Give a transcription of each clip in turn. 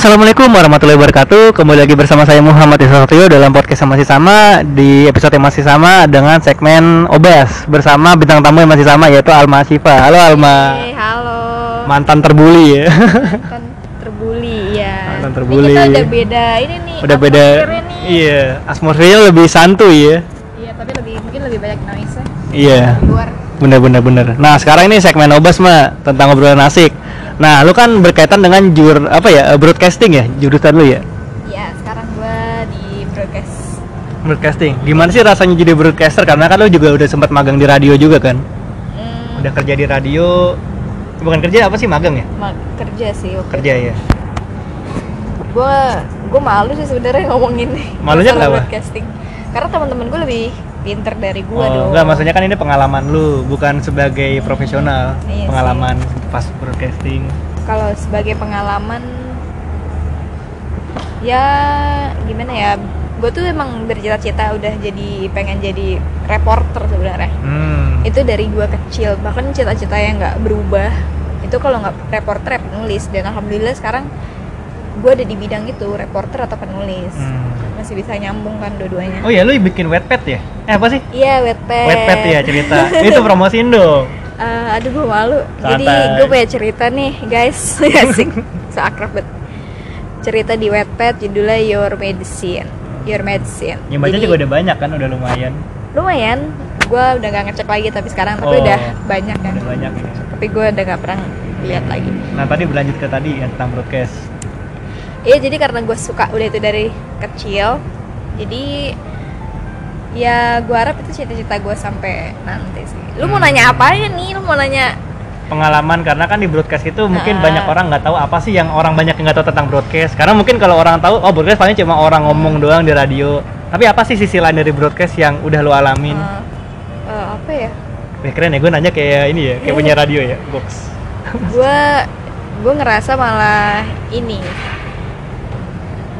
Assalamualaikum warahmatullahi wabarakatuh Kembali lagi bersama saya Muhammad Isatrio dalam podcast yang masih sama Di episode yang masih sama dengan segmen Obas Bersama bintang tamu yang masih sama yaitu Alma Siva Halo Alma Hey, halo. Mantan terbuli ya Mantan terbuli ya. Mantan terbuli. Ini kita udah beda ini nih. Udah beda nih. Iya Atmosfernya lebih santuy ya Iya, tapi lebih mungkin lebih banyak noise Iya. Bener bener bener Nah sekarang ini segmen Obas mah Tentang obrolan asik Nah lu kan berkaitan dengan jur apa ya broadcasting ya jurusan lu ya Iya, sekarang gua di broadcast. broadcasting gimana sih rasanya jadi broadcaster karena kan lu juga udah sempat magang di radio juga kan Hmm, udah kerja di radio bukan kerja apa sih magang ya ma- kerja sih. Oke. kerja ya Gua gua malu sih sebenarnya ngomongin. Malunya kenapa? Broadcasting. Karena teman-teman gue lebih pinter dari gua oh dong. enggak maksudnya kan ini pengalaman lu bukan sebagai profesional Iya sih. Pas broadcasting? Kalau sebagai pengalaman ya gimana ya? Gue tuh emang bercita-cita udah jadi pengen jadi reporter sebenarnya. Hmm. itu dari gue kecil. Bahkan cita-cita yang nggak berubah. Itu kalau nggak reporter ya penulis. Dan alhamdulillah sekarang gue ada di bidang itu reporter atau penulis. Hmm. masih bisa nyambung kan dua-duanya. Oh ya lu bikin wetpad ya? Eh apa sih? Iya wetpad wetpad ya cerita. Itu promosiin dong Eh, aduh gue malu. Jadi Santai. gue punya cerita nih guys. Asik. Seakrab banget. Cerita di Wattpad judulnya Your Medicine. Your Medicine. Yang baca Jadi, juga udah banyak kan udah lumayan. Lumayan. Gue udah gak ngecek lagi tapi sekarang tapi Oh. udah banyak kan. udah banyak ini. Tapi gue udah gak pernah lihat lagi. Nah tadi berlanjut ke tadi ya tentang broadcast. Iya jadi karena gue suka udah itu dari kecil jadi ya gue harap itu cita-cita gue sampai nanti sih lu mau Hmm. nanya apa ya nih? Lu mau nanya pengalaman karena kan di broadcast itu mungkin Ah. banyak orang nggak tahu apa sih yang orang banyak yang nggak tahu tentang broadcast. Karena mungkin kalau orang tahu oh broadcast paling cuma orang ngomong doang di radio. Tapi apa sih sisi lain dari broadcast yang udah lo alamin? Eh, eh, apa ya? Wih, keren ya gue nanya kayak ini ya kayak punya radio ya box. Gue gue ngerasa malah ini.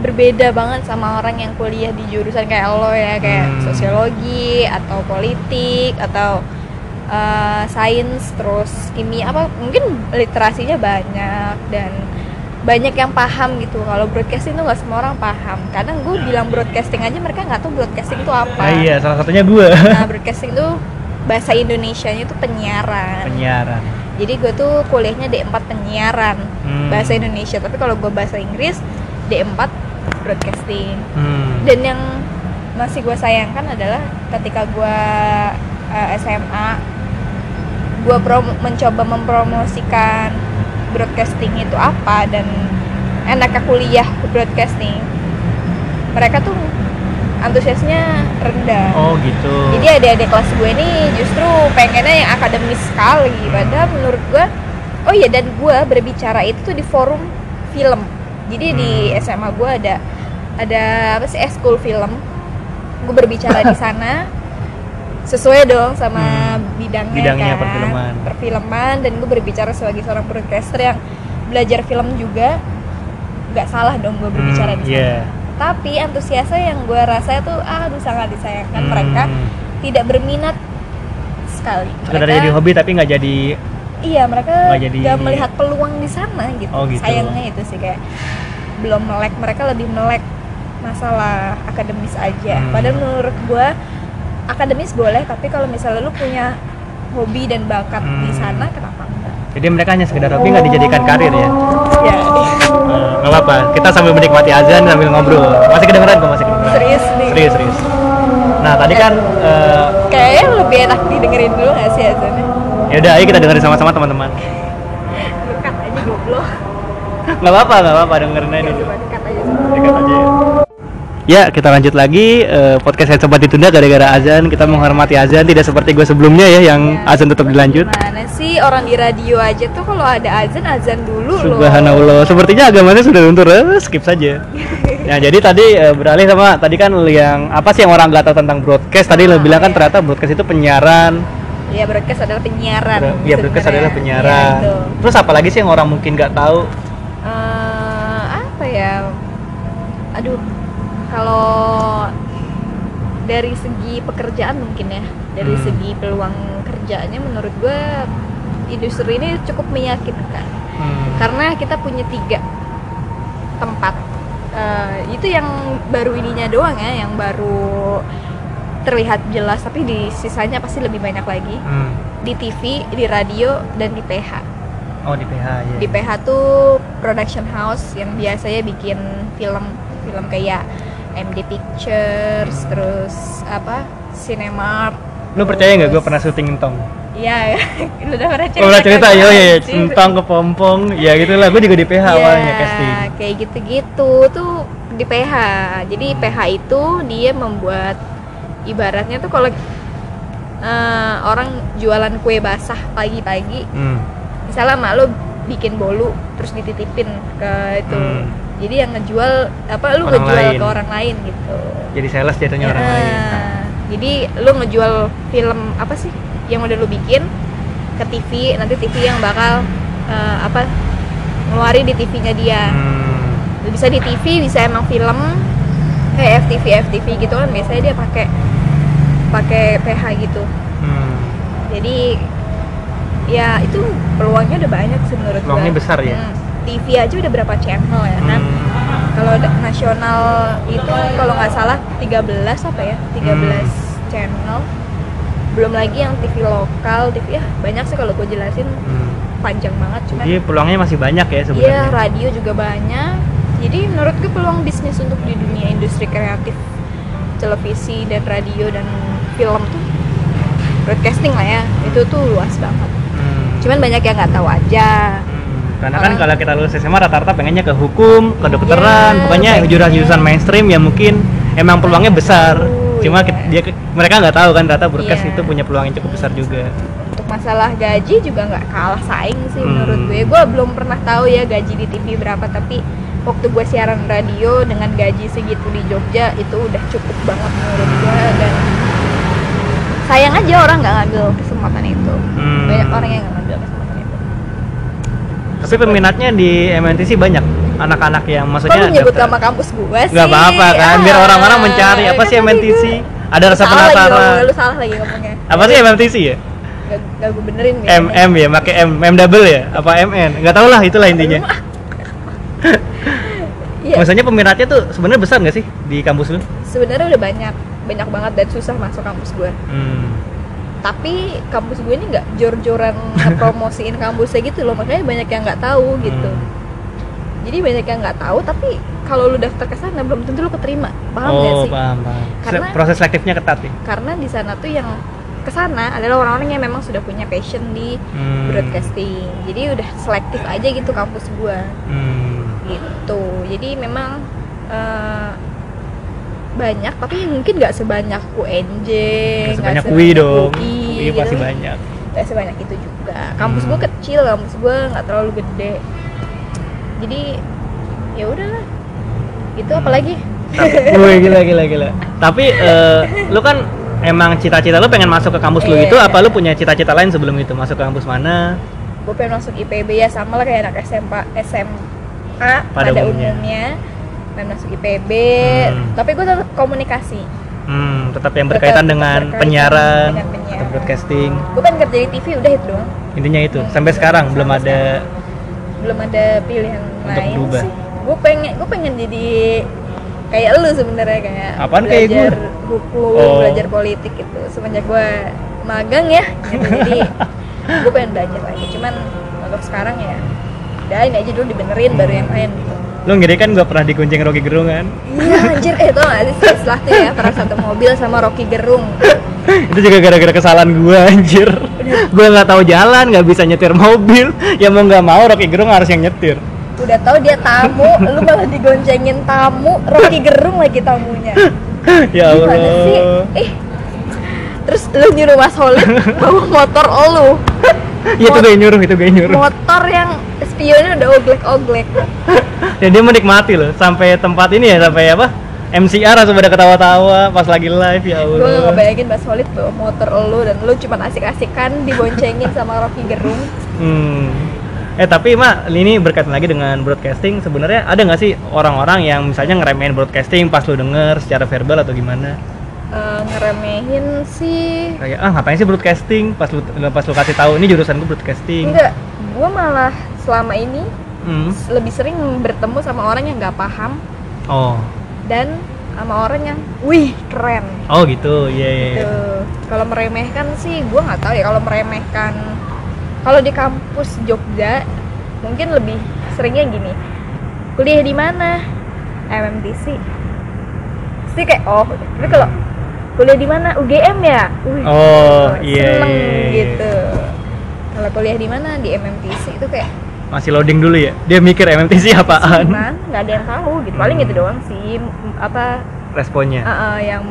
Berbeda banget sama orang yang kuliah di jurusan kayak lo ya kayak Hmm. sosiologi atau politik atau uh, sains terus kimia apa mungkin literasinya banyak dan banyak yang paham gitu. Kalau broadcasting tuh nggak semua orang paham. Kadang gue bilang broadcasting aja mereka nggak tahu broadcasting itu apa. Nah iya salah satunya gue nah broadcasting tuh bahasa Indonesianya itu penyiaran. Penyiaran. Jadi gue tuh kuliahnya D4 penyiaran Hmm. bahasa Indonesia. Tapi kalau gue bahasa Inggris D4 broadcasting. Hmm. dan yang masih gue sayangkan adalah ketika gue uh, SMA gue prom- mencoba mempromosikan broadcasting itu apa dan enaknya kuliah broadcasting mereka tuh antusiasnya rendah. Oh gitu. Jadi adik-adik kelas gue ini justru pengennya yang akademis sekali padahal menurut gue oh iya dan gue berbicara itu tuh di forum film. Jadi di Hmm. SMA gue ada ada apa sih school film. Gue berbicara di sana sesuai dong sama Hmm. bidangnya, Bidangnya kan perfilman. perfilman dan gue berbicara sebagai seorang broadcaster yang belajar film juga nggak salah dong gue berbicara Hmm, di sana iya. tapi antusiasnya yang gue rasa itu aduh sangat disayangkan Hmm. mereka tidak berminat sekali sekedar Mereka- jadi hobi tapi nggak jadi iya mereka nggak jadi- melihat peluang di sana gitu. Oh, gitu. sayangnya itu sih kayak belum melek mereka lebih melek masalah akademis aja Hmm. padahal menurut gue akademis boleh tapi kalau misalnya lu punya hobi dan bakat di Hmm. sana kenapa enggak? Jadi mereka hanya sekedar hobi nggak dijadikan karir ya? Ya nggak apa-apa. Kita sambil menikmati azan sambil ngobrol. Masih kedengeran kok masih kedengeran? Serius nih. Serius serius. Nah tadi kan eh, kayaknya lebih enak didengerin dulu gak sih azannya ya udah ayo kita dengerin sama-sama teman-teman. Dekat aja goblok. Nggak apa-apa nggak apa-apa. Dengerin aja Ya, dulu. dekat aja. Dekat aja ya. Ya, kita lanjut lagi eh, podcast saya sempat ditunda gara-gara azan. Kita menghormati azan tidak seperti gue sebelumnya ya yang Ya, azan tetap dilanjut. Mana sih orang di radio aja tuh kalau ada azan azan dulu loh. Subhanallah. Sepertinya agamanya sudah luntur. Eh, skip saja. Nah, jadi tadi eh, beralih sama tadi kan yang apa sih yang orang nggak tahu tentang broadcast? Tadi lo Ah, bilang kan iya. ternyata broadcast itu penyiaran. Iya broadcast adalah penyiaran. Iya, broadcast adalah penyiaran. Betul. Terus apa lagi sih yang orang mungkin nggak tahu? Eh, apa ya? Aduh, kalau dari segi pekerjaan mungkin ya, dari Hmm. segi peluang kerjanya menurut gue industri ini cukup meyakinkan Hmm. karena kita punya tiga tempat Eh, itu yang baru ininya doang ya yang baru terlihat jelas tapi di sisanya pasti lebih banyak lagi Hmm. di TV di radio dan di PH Oh di PH ya. di PH tuh production house yang biasanya bikin film film kayak MD Pictures terus apa Cinemark Lu percaya nggak gue pernah syuting entong? Iya, lu udah pernah cerita. Pernah cerita kan? ya, ya, Anjir. entong ke pompong, ya gitulah. Gue juga di PH Iya, awalnya casting. kayak gitu-gitu tuh di PH. Jadi PH itu dia membuat ibaratnya tuh kalau eh, orang jualan kue basah pagi-pagi, Hmm. misalnya mak lo bikin bolu terus dititipin ke itu. Hmm. Jadi yang ngejual apa lu Orang ngejual lain. ke orang lain gitu. Jadi sales jatuhnya orang Nah, lain. Jadi lu ngejual film apa sih yang udah lu bikin ke TV, nanti TV yang bakal eh, apa ngeluarin di TV-nya dia. Hmm. Bisa di TV, bisa emang film kayak FTV FTV gitu kan biasanya dia pakai pakai PH gitu. Hmm. Jadi ya itu peluangnya udah banyak sih menurut. Peluangnya besar ya? Hmm. TV aja udah berapa channel ya kan? Hmm. Kalau nasional itu kalau nggak salah 13 apa ya? 13 Hmm. channel. Belum lagi yang TV lokal, TV ya banyak sih kalau gue jelasin Hmm. panjang banget cuman Jadi peluangnya masih banyak ya Iya, sebenarnya. radio juga banyak. Jadi menurut gue peluang bisnis untuk di dunia industri kreatif televisi dan radio dan film tuh broadcasting lah ya. Itu tuh luas banget. Hmm. Cuman banyak yang nggak tahu aja. Karena kan Orang- kalau kita lulus SMA rata-rata pengennya ke hukum, ke kedokteran, Iya, pokoknya pengen. jurusan-jurusan mainstream yang mungkin emang peluangnya besar. Tahu, Cuma iya. ke- dia mereka nggak tahu kan ternyata broadcast Iya. itu punya peluang yang cukup besar juga. Untuk masalah gaji juga nggak kalah saing sih Hmm. menurut gue. Gue belum pernah tahu ya gaji di TV berapa, tapi waktu gue siaran radio dengan gaji segitu di Jogja itu udah cukup banget menurut gue dan sayang aja orang nggak ngambil kesempatan itu. Hmm. Banyak orang yang nggak ngambil kesempatan. Tapi peminatnya di MNTC banyak anak-anak yang Kok maksudnya lu nyebut nama kampus gue sih? nggak apa-apa kan biar Ah, orang-orang mencari apa sih MNTC ada rasa Salah lagi penasaran lu salah lagi ngomongnya. apa sih MNTC ya Gak, gak gue benerin ya. MM ya pakai M M double ya apa MN nggak tahu lah itulah intinya Iya. maksudnya peminatnya tuh sebenarnya besar nggak sih di kampus lu Sebenarnya udah banyak, banyak banget dan susah masuk kampus gue. hmm. Tapi kampus gue ini nggak jor-joran ngepromosiin kampusnya gitu loh. Makanya banyak yang nggak tahu gitu. Hmm. jadi banyak yang nggak tahu tapi kalau lu daftar ke sana belum tentu lu keterima. Paham nggak oh sih? paham paham. Karena- Se- proses selektifnya ketat ya? karena di sana tuh yang ke sana adalah orang-orang yang memang sudah punya passion di Hmm. broadcasting. Jadi udah selektif aja gitu kampus gue hmm. gitu. Jadi memang eh, banyak tapi mungkin nggak sebanyak UNJ Nggak sebanyak UI dong UI, UI gitu pasti banyak nggak sebanyak itu juga kampus Hmm. gue kecil kampus gue nggak terlalu gede jadi ya udahlah itu Hmm. apalagi Wih, gila gila gila tapi eh, lu kan emang cita-cita lu pengen masuk ke kampus lu Iya. itu apa lu punya cita-cita lain sebelum itu masuk ke kampus mana gue pengen masuk IPB ya sama lah kayak anak SMP SMA pada, Pada umumnya. umumnya. Pengen masuk IPB Hmm. tapi gue tetap komunikasi hmm, tetap yang Tetap berkaitan dengan berkaitan penyiaran dengan atau penyiaran. broadcasting gue pengen kerja di TV udah itu doang intinya itu Hmm. sampai sekarang belum Sampai ada belum ada pilihan Untuk lain berubah. sih gue pengen gue pengen jadi kayak lu sebenarnya kayak Apaan kayak belajar gue? hukum Oh. belajar politik gitu semenjak gue magang ya gitu. jadi gue pengen belajar lagi cuman untuk sekarang ya udah ini aja dulu dibenerin baru yang lain gitu lu ngiri kan gua pernah dikuncing Rocky Gerung kan? Iya anjir. Eh tau gak sih setelah tuh ya pernah satu mobil sama Rocky Gerung. Itu juga gara-gara kesalahan gua anjir. Gua nggak tahu jalan nggak bisa nyetir mobil. Ya mau nggak mau Rocky Gerung harus yang nyetir. Udah tahu dia tamu lu malah digoncengin tamu. Rocky Gerung lagi tamunya. Ya Gimana sih? Allah. Eh, terus lu nyuruh Mas Holid bawa motor lu. ya itu gue nyuruh itu gue nyuruh. Motor yang spionnya udah oglek-oglek. dan dia menikmati loh sampai tempat ini ya sampai apa MCR langsung pada ketawa-tawa pas lagi live ya Gue gak Allah ngebayangin Mas Holid bawa motor lu dan lu cuma asik-asikan diboncengin sama Rocky Gerung. Hmm. Eh tapi mak ini berkaitan lagi dengan broadcasting sebenarnya ada nggak sih orang-orang yang misalnya ngeremehin broadcasting pas lu denger secara verbal atau gimana? Eh, ngeremehin sih Kayak ah ngapain sih broadcasting pas lu pas lu kasih tahu ini jurusan gue broadcasting. enggak gue malah selama ini Hmm. lebih sering bertemu sama orang yang nggak paham Oh. dan sama orang yang wih keren Oh gitu. Iya iya. iya. gitu kalau meremehkan sih gue nggak tahu ya kalau meremehkan kalau di kampus Jogja mungkin lebih seringnya gini kuliah di mana MMTC sih kayak oh tapi kalau kuliah di mana UGM ya Wih, Oh, seneng iya, iya, iya. gitu kalau kuliah di mana di MMTC itu kayak Masih loading dulu ya. Dia mikir MMTC apaan? gimana nggak ada yang tahu gitu paling Hmm. gitu doang sih apa Responnya. uh, uh, yang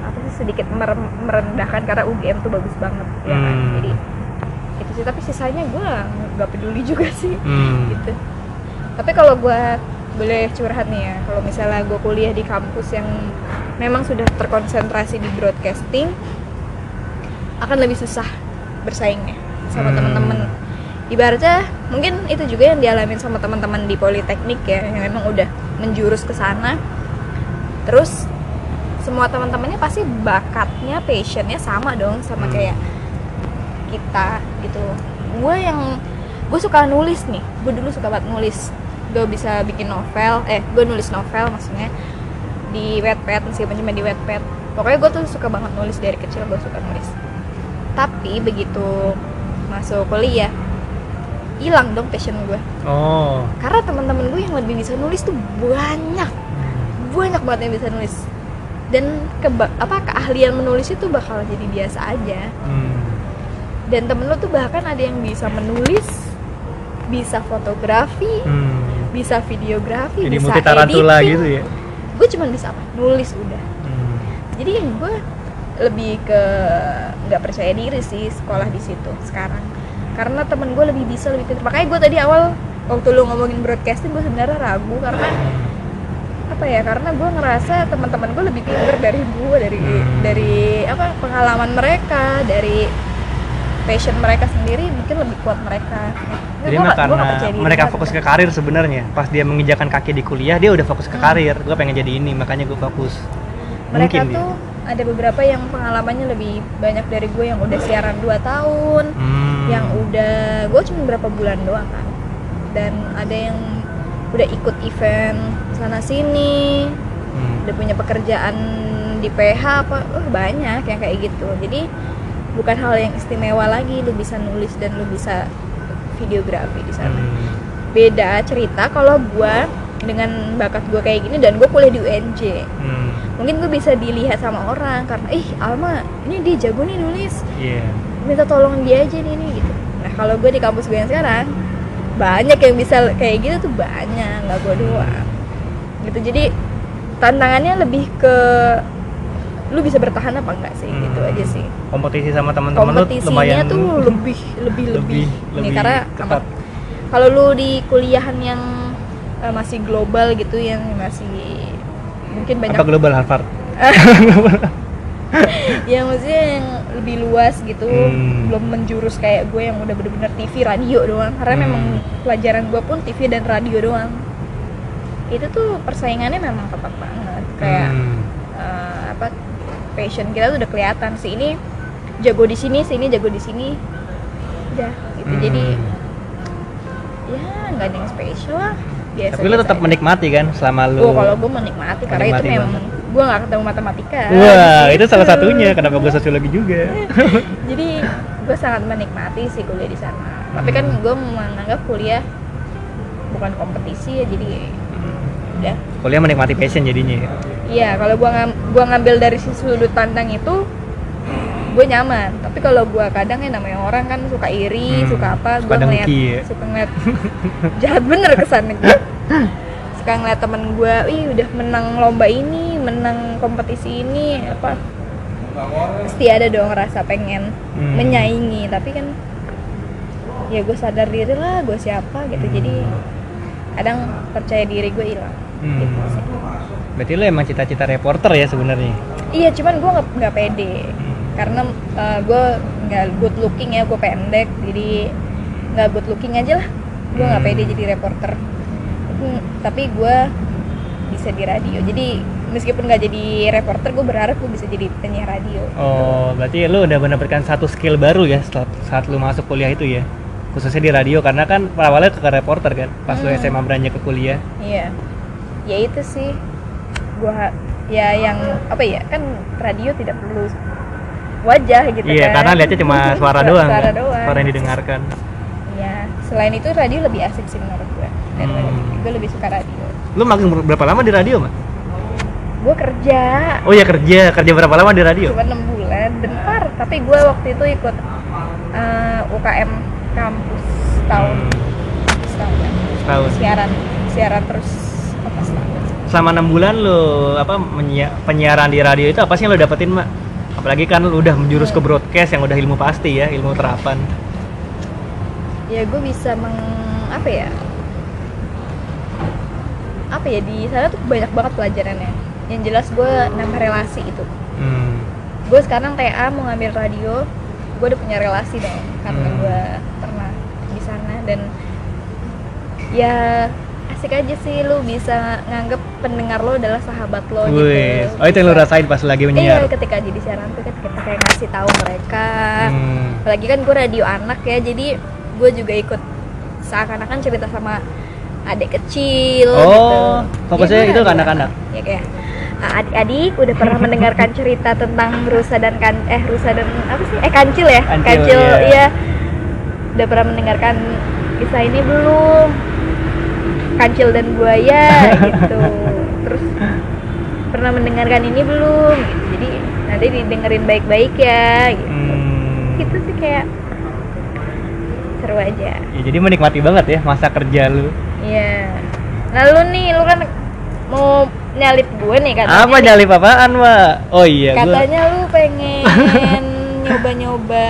apa sih sedikit mere- merendahkan karena UGM tuh bagus banget ya kan Hmm. jadi itu sih tapi sisanya gue nggak peduli juga sih Hmm. gitu tapi kalau gue boleh curhat nih ya kalau misalnya gue kuliah di kampus yang memang sudah terkonsentrasi di broadcasting akan lebih susah bersaingnya sama Hmm. teman-teman ibaratnya mungkin itu juga yang dialamin sama teman-teman di politeknik ya yang memang udah menjurus ke sana. Terus semua teman-temannya pasti bakatnya passionnya sama dong sama Hmm. kayak kita gitu. Gue yang gue suka nulis nih. Gue dulu suka banget nulis. Gue bisa bikin novel eh gue nulis novel maksudnya di Wattpad meskipun cuma di Wattpad. Pokoknya gue tuh suka banget nulis dari kecil gue suka nulis. Tapi begitu masuk kuliah hilang dong passion gue Oh. karena teman-teman gue yang lebih bisa nulis tuh banyak banyak banget yang bisa nulis dan keba apa keahlian menulis itu bakal jadi biasa aja Hmm. dan temen lu tuh bahkan ada yang bisa menulis bisa fotografi Hmm. bisa videografi Jadi bisa editing. gitu ya. gue cuma bisa apa nulis udah Hmm. jadi gue lebih ke nggak percaya diri sih sekolah di situ sekarang karena temen gue lebih bisa lebih pintar makanya gue tadi awal waktu lu ngomongin broadcasting gue sebenarnya ragu karena apa ya karena gue ngerasa teman-teman gue lebih pintar dari gue dari Hmm. dari apa pengalaman mereka dari passion mereka sendiri mungkin lebih kuat mereka Nggak, Jadi gua gua karena diri mereka fokus ke karir sebenarnya. Pas dia menginjakan kaki di kuliah, dia udah fokus ke Hmm. karir. Gue pengen jadi ini, makanya gue fokus. mereka Mungkin tuh ada beberapa yang pengalamannya lebih banyak dari gue yang udah siaran 2 tahun. Hmm. Yang udah gue cuma berapa bulan doang kan dan ada yang udah ikut event sana sini Hmm. udah punya pekerjaan di PH apa uh, banyak yang kayak gitu jadi bukan hal yang istimewa lagi lu bisa nulis dan lu bisa videografi di sana Hmm. beda cerita kalau gue dengan bakat gue kayak gini dan gue kuliah di UNJ Hmm. mungkin gue bisa dilihat sama orang karena ih Alma ini dia jago nih nulis Iya. Minta tolong dia aja nih, nih gitu. Nah kalau gue di kampus gue yang sekarang banyak yang bisa kayak gitu tuh banyak nggak gue doang. Gitu jadi tantangannya lebih ke lu bisa bertahan apa enggak sih? Hmm. gitu aja sih. Kompetisi sama teman-teman lu kompetisinya lumayan tuh lebih lebih lebih, lebih nih karena kalau lu di kuliahan yang eh, masih global gitu yang masih mungkin banyak Apa global Harvard? yang maksudnya yang lebih luas gitu Hmm. belum menjurus kayak gue yang udah bener-bener TV radio doang karena Hmm. memang pelajaran gue pun TV dan radio doang itu tuh persaingannya memang ketat banget kayak Hmm. eh, apa passion kita tuh udah kelihatan sih ini jago di sini sini jago di sini udah gitu Hmm. jadi ya nggak ada yang spesial lah biasa Tapi lu tetap menikmati kan selama lu. Oh, kalau gue menikmati karena itu Menikmati memang gue nggak ketemu matematika Wah, itu gitu. salah satunya kenapa gue sosiologi juga. jadi gue sangat menikmati sih kuliah di sana tapi kan gue menganggap kuliah bukan kompetisi ya jadi udah Kuliah menikmati passion jadinya. ya. iya kalau gue ngam, gua ngambil dari si sudut pandang itu gue nyaman tapi kalau gue kadang ya namanya orang kan suka iri Hmm, suka apa gue ngeliat ya. suka ngeliat jahat bener kesannya suka ngeliat temen gue ih udah menang lomba ini menang kompetisi ini apa pasti ada dong rasa pengen Hmm. menyaingi. Tapi kan ya gue sadar diri lah gue siapa gitu. Hmm. jadi kadang percaya diri gue hilang. Hmm. gitu sih. Berarti lu emang cita-cita reporter ya sebenarnya. iya cuman gue nggak nggak pede. Karena gue nggak good looking ya gue pendek. Jadi nggak good looking aja lah. Gue nggak Hmm. pede jadi reporter. Hmm, tapi gue bisa di radio. Jadi meskipun nggak jadi reporter gue berharap gue bisa jadi penyiar radio Oh, berarti lu udah mendapatkan satu skill baru ya setelah saat lu masuk kuliah itu ya. khususnya di radio karena kan awalnya ke reporter kan pas lu Hmm. SMA beranjak ke kuliah Iya. Ya itu sih. Gua ya yang apa ya? Kan radio tidak perlu wajah gitu iya kan. karena lihatnya cuma suara doang Suara kan? doang. suara yang didengarkan Iya. Selain itu radio lebih asik sih menurut gue. Hmm. gue lebih suka radio. lu magang ber- berapa lama di radio mak Gue kerja. Oh ya kerja. Kerja berapa lama di radio? Cuma enam bulan, bentar. Tapi gue waktu itu ikut eh, UKM kampus tahun setahun ya. tahun siaran. Siaran terus apa setahun. selama enam bulan lu apa penyiaran di radio itu apa sih yang lu dapetin mak? Apalagi kan lu udah menjurus ke broadcast yang udah ilmu pasti ya ilmu terapan. Ya gue bisa meng apa ya? Apa ya di sana tuh banyak banget pelajarannya yang jelas gue nambah relasi itu hmm. gue sekarang TA mau ngambil radio gue udah punya relasi dong karena Hmm. gue pernah di sana dan ya asik aja sih lu bisa nganggep pendengar lo adalah sahabat lo gitu Wih, oh itu yang lu rasain pas lagi iya menyiar ketika jadi siaran tuh kan kita kayak ngasih tahu mereka Hmm. apalagi kan gue radio anak ya jadi gue juga ikut seakan-akan cerita sama adik kecil Oh, gitu. fokusnya Iya, itu ke radio anak-anak? ya kayak "Ah, adik-adik udah pernah mendengarkan cerita tentang rusa dan kan eh rusa dan apa sih eh kancil ya Kancil, iya. iya udah pernah mendengarkan kisah ini belum kancil dan buaya gitu terus pernah mendengarkan ini belum gitu. jadi nanti didengerin baik-baik ya gitu Hmm. gitu sih kayak seru aja Ya, jadi menikmati banget ya masa kerja lu. iya nah lu nih lu kan mau nyalip gue nih katanya Apa nih. nyalip apaan, Mbak? Oh iya, gua. katanya lu pengen nyoba-nyoba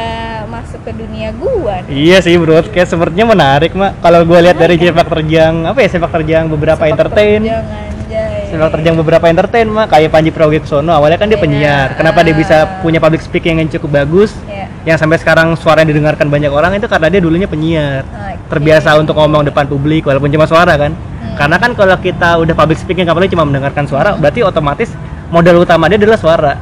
masuk ke dunia gua nih. Iya sih, broadcast sepertinya menarik, Mak. Kalau gua lihat dari sepak terjang, apa ya sepak terjang beberapa Sepak entertain. terjang, anjay. Sepak terjang beberapa entertain, Mak. Kayak Panji Pragiwaksono, awalnya kan dia Iya. penyiar. Kenapa dia Ah. bisa punya public speaking yang cukup bagus? Iya. Yang sampai sekarang suaranya didengarkan banyak orang itu karena dia dulunya penyiar. Oke. terbiasa untuk ngomong depan publik walaupun cuma suara kan. Karena kan kalau kita udah public speaking apalagi cuma mendengarkan suara berarti otomatis modal utama dia adalah suara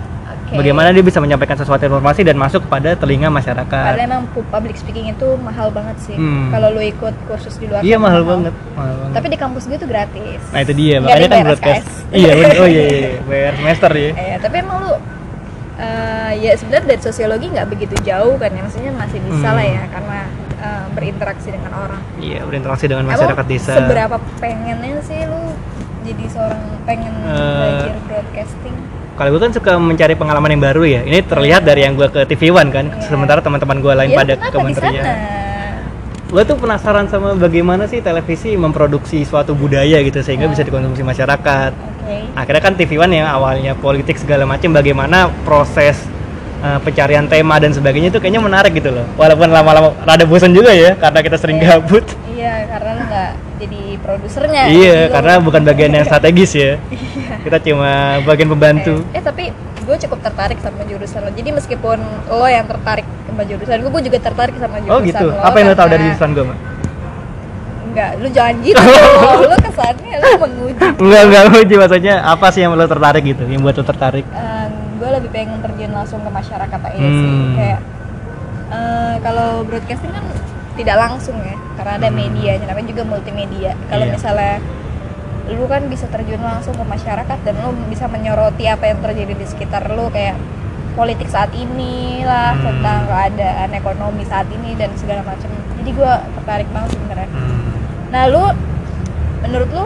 Oke. bagaimana dia bisa menyampaikan sesuatu informasi dan masuk kepada telinga masyarakat Padahal emang pu- public speaking itu mahal banget sih. Hmm. Kalau lu ikut kursus di luar iya kan mahal banget mahal banget Tapi di kampus gue tuh gratis. nah itu dia makanya kan broadcast iya oh iya iya iya. bayar semester ya Eh, tapi emang lu eh, ya sebenarnya dari sosiologi nggak begitu jauh kan ya maksudnya masih bisa Hmm. lah ya karena eh, berinteraksi dengan orang. iya berinteraksi dengan Emang masyarakat desa Seberapa pengennya sih lu jadi seorang pengen Eh, belajar broadcasting? kalau gue kan suka mencari pengalaman yang baru ya ini terlihat dari yang gue ke TV One kan Iya. sementara teman-teman gue lain Ya, pada kementerian sana? gue tuh penasaran sama bagaimana sih televisi memproduksi suatu budaya gitu sehingga Hmm. bisa dikonsumsi masyarakat. Oke. Akhirnya kan TV One yang awalnya politik segala macam bagaimana proses uh, pencarian tema dan sebagainya itu kayaknya menarik gitu loh. Walaupun lama-lama rada bosan juga ya karena kita sering Iya. gabut. Iya, karena lu nggak jadi produsernya. iya, Lu- karena bukan bagian yang strategis ya. Kita cuma bagian pembantu. Eh, eh, tapi gue cukup tertarik sama jurusan lo. Jadi meskipun lo yang tertarik sama jurusan gue, gue juga tertarik sama jurusan Oh gitu. lo. Apa yang lo tahu dari karena- jurusan gue, Mak? Enggak, lu jangan gitu. lu kesannya lu menguji. Enggak, enggak uji maksudnya apa sih yang lo tertarik gitu, yang buat lo tertarik? Gue lebih pengen terjun langsung ke masyarakat aja sih Hmm. kayak eh, kalau broadcasting kan tidak langsung ya karena ada Hmm. medianya namanya juga multimedia kalau Iya. misalnya lu kan bisa terjun langsung ke masyarakat dan lu bisa menyoroti apa yang terjadi di sekitar lu kayak politik saat ini lah Hmm. tentang keadaan ekonomi saat ini dan segala macam jadi gue tertarik banget sebenarnya nah lu menurut lu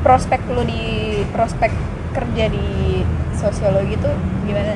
prospek lu di prospek kerja di sosiologi itu gimana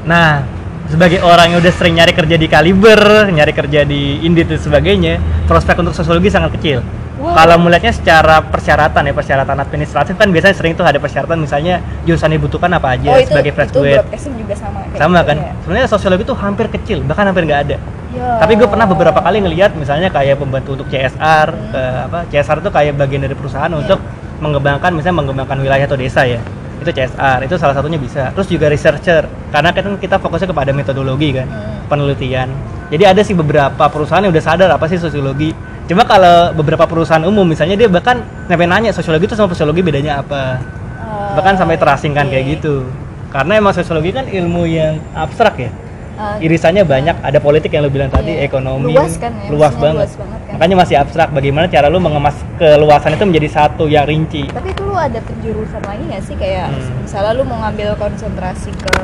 Nah, sebagai orang yang udah sering nyari kerja di Kaliber, nyari kerja di Indit dan sebagainya, prospek untuk sosiologi sangat kecil. Wow. Kalau melihatnya secara persyaratan ya, persyaratan administratif kan biasanya sering tuh ada persyaratan misalnya jurusan dibutuhkan apa aja oh itu sebagai fresh graduate. juga sama Sama gitu kan? ya? Sebenarnya sosiologi tuh hampir kecil, bahkan hampir nggak ada. Ya. Tapi gue pernah beberapa kali ngelihat misalnya kayak pembantu untuk CSR, Hmm. ke apa? CSR itu kayak bagian dari perusahaan Iya. untuk mengembangkan misalnya mengembangkan wilayah atau desa ya. Itu CSR, itu salah satunya bisa. Terus juga researcher, karena kan kita fokusnya kepada metodologi kan, Hmm. penelitian. Jadi ada sih beberapa perusahaan yang udah sadar apa sih sosiologi. Cuma kalau beberapa perusahaan umum misalnya dia bahkan sampai nanya sosiologi itu sama sosiologi bedanya apa. Oh, Bahkan sampai terasingkan iya, kayak iya. gitu. Karena emang sosiologi kan ilmu yang abstrak ya. Eh, irisannya banyak. Ada politik yang lu bilang tadi Iya. ekonomi. Luas kan ya, luas banget. luas banget kan. makanya masih abstrak. Bagaimana cara lu mengemas keluasan itu menjadi satu yang rinci? Tapi itu lu ada penjurusan lagi nggak sih? Kayak Hmm. misalnya lu mau ngambil konsentrasi ke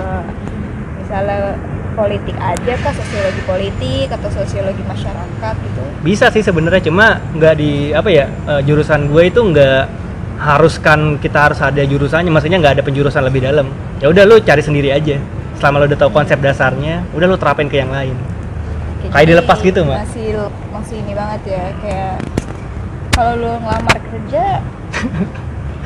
misalnya politik aja kah? Sosiologi politik atau sosiologi masyarakat gitu? Bisa sih sebenarnya. Cuma nggak di apa ya eh, jurusan gue itu nggak haruskan kita harus ada jurusannya. Maksudnya nggak ada penjurusan lebih dalam. Ya udah lu cari sendiri aja selama lu udah tahu konsep dasarnya udah lu terapin ke yang lain Kayak jadi dilepas gitu, Mbak? masih masih ini banget ya kayak kalau lu ngelamar kerja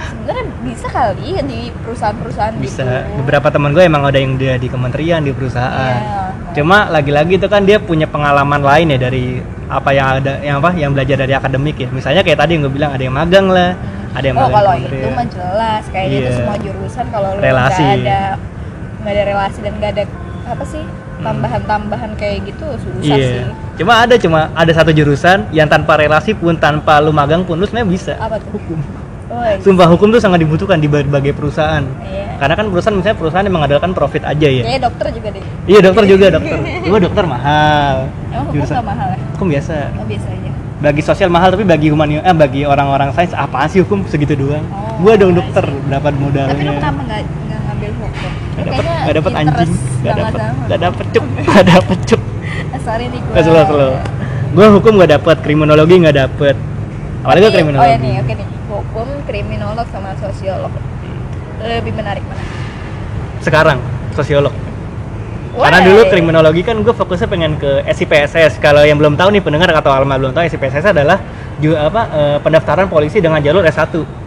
sebenarnya bisa kali ya di perusahaan-perusahaan bisa gitu. beberapa teman gue emang ada yang dia di kementerian di perusahaan Iya. cuma lagi-lagi itu kan dia punya pengalaman lain ya dari apa yang ada yang apa yang belajar dari akademik ya misalnya kayak tadi yang gue bilang ada yang magang lah ada yang oh magang kalau itu mah jelas kayaknya itu Iya. semua jurusan kalau lu Relasi. ada nggak ada relasi dan nggak ada apa sih Hmm. tambahan-tambahan kayak gitu susah Iya. sih Cuma ada cuma ada satu jurusan yang tanpa relasi pun tanpa lu magang pun lu sebenarnya bisa. apa tuh Hukum. oh, iya. Sumpah hukum tuh sangat dibutuhkan di berbagai perusahaan. iya Karena kan perusahaan misalnya perusahaan yang mengandalkan profit aja ya. kayaknya dokter juga deh Iya dokter juga dokter. Cuma dokter mahal. emang hukum Jurusan- mahal ya Hukum biasa. oh biasa aja Bagi sosial mahal tapi bagi humani eh bagi orang-orang sains apaan sih hukum segitu doang? Oh, Gua dong dokter berapa tapi lu modalnya? kenapa nggak nggak Gak dapet, anjing, gak dapet, sama. gak dapet cuk, gak dapet cuk. Eh, sorry nih gue Gak slow slow. Gue hukum gak dapet, kriminologi gak dapet. Awalnya gue oh kriminologi. ya nih oke nih hukum kriminolog sama sosiolog lebih menarik mana Sekarang sosiolog. Karena Why? dulu kriminologi kan gue fokusnya pengen ke SIPSS. Kalau yang belum tahu nih pendengar atau Alma belum tahu SIPSS adalah juga apa eh, pendaftaran polisi dengan jalur S1.